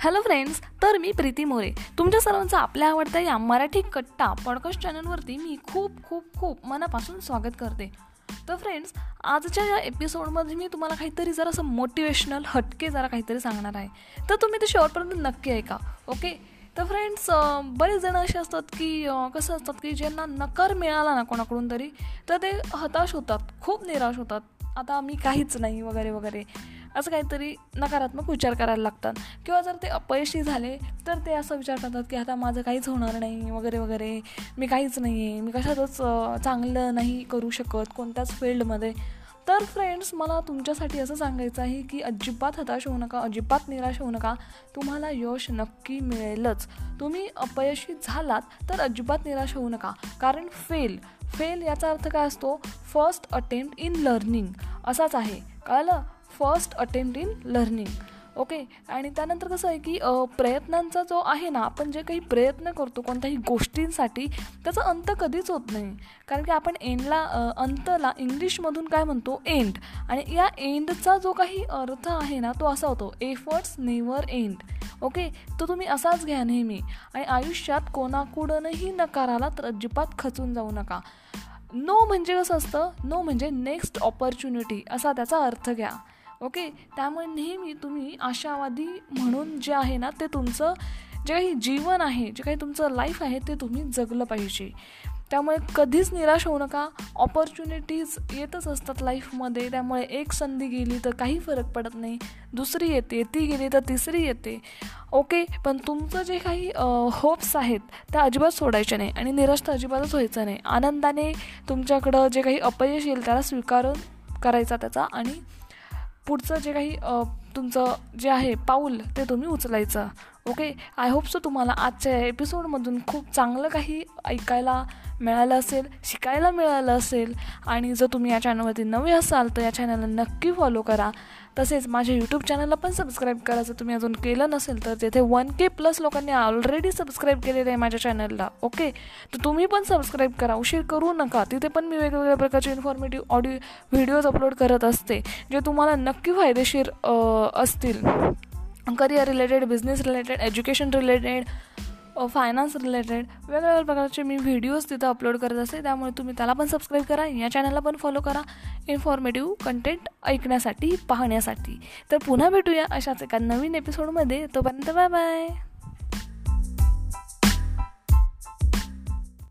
Hello friends तर मी प्रीती मोरे. तुमच्या सर्वांचं आपल्या आवडत्या या मराठी कट्टा पॉडकास्ट चॅनलवरती मी खूप खूप खूप मनापासून स्वागत करते. तर फ्रेंड्स आजच्या या एपिसोडमध्ये मी तुम्हाला काहीतरी जरा असं मोटिवेशनल हटके जरा काहीतरी सांगणार आहे. तर तुम्ही ते शेवटपर्यंत नक्की ऐका ओके तर फ्रेंड्स बरेच जण असे असतात की कसं असतात की ज्यांना नकार मिळाला ना कोणाकडून तरी तर ते हताश होतात खूप निराश होतात. आता मी काहीच नाही वगैरे वगैरे. असं काहीतरी नकारात्मक विचार करायला लागतात. किंवा जर ते अपयशी झाले तर ते असं विचार करतात की आता माझं काहीच होणार नाही वगैरे वगैरे. मी काहीच नाही आहे मी कशातच चांगलं नाही करू शकत कोणत्याच फील्डमध्ये. तर फ्रेंड्स मला तुमच्यासाठी असं सांगायचं आहे की अजिबात हताश होऊ नका अजिबात निराश होऊ नका. तुम्हाला यश नक्की मिळेलच. तुम्ही अपयशी झालात तर अजिबात निराश होऊ नका. कारण फेल फेल याचा अर्थ काय असतो? फर्स्ट अटेम्प्ट इन लर्निंग असाच आहे. कळलं? First attempt in learning okay आणि त्यानंतर कसं आहे की प्रयत्नांचा जो आहे ना आपण जे काही प्रयत्न करतो कोणत्याही गोष्टींसाठी त्याचा अंत कधीच होत नाही. कारण की आपण एंडला अंतला इंग्लिशमधून काय म्हणतो? एंड आणि या एंडचा जो काही अर्थ आहे ना तो असा होतो. एफर्ट्स नेवर एंड ओके तो तुम्ही असाच घ्या नेहमी. आणि आयुष्यात कोणाकडूनही नकाराला तर अजिबात खचून जाऊ नका. नो म्हणजे कसं असतं? नो म्हणजे नेक्स्ट ऑपॉर्च्युनिटी असा त्याचा अर्थ घ्या. ओके त्यामुळे नेहमी तुम्ही आशावादी म्हणून जे आहे ना ते तुमचं जे काही जीवन आहे जे काही तुमचं लाईफ आहे ते तुम्ही जगलं पाहिजे. त्यामुळे कधीच निराश होऊ नका. ऑपॉर्च्युनिटीज येतच असतात लाईफमध्ये त्यामुळे एक संधी गेली तर काही फरक पडत नाही. दुसरी येते ती गेली तर तिसरी येते. ओके पण तुमचं जे काही होप्स आहेत त्या अजिबात सोडायचे नाही आणि निराश तर अजिबातच व्हायचं नाही. आनंदाने तुमच्याकडं जे काही अपयश येईल त्याला स्वीकारून करायचा त्याचा आणि पुढचं जे काही तुमचं जे आहे पाऊल ते तुम्ही उचलायचं. ओके आय होप सो तुम्हाला आजच्या एपिसोडमधून खूप चांगलं काही ऐकायला मिळालं असेल शिकायला मिळालं असेल. आणि जर तुम्ही या चॅनलवरती नवे असाल तर या चॅनलला नक्की फॉलो करा. तसेच माझ्या यूट्यूब चॅनलला पण सबस्क्राईब करा. जर तुम्ही अजून केलं नसेल तर तिथे वन के प्लस लोकांनी ऑलरेडी सबस्क्राईब केलेलं आहे माझ्या चॅनलला ओके तर तुम्ही पण सबस्क्राईब करा. उशीर करू नका. तिथे पण मी वेगवेगळ्या प्रकारचे इन्फॉर्मेटिव्ह ऑडिओ व्हिडिओज अपलोड करत असते जे तुम्हाला नक्की फायदेशीर असतील. Career related business related education related finance related वेगवेगळ्या प्रकारचे मी व्हिडिओज तिथं अपलोड करत असते. त्यामुळे तुम्ही त्याला पण सबस्क्राईब करा या चॅनलला पण फॉलो करा. इन्फॉर्मेटिव्ह कंटेंट ऐकण्यासाठी पाहण्यासाठी. तर पुन्हा भेटूया अशाच एका नवीन एपिसोडमध्ये तोपर्यंत बाय बाय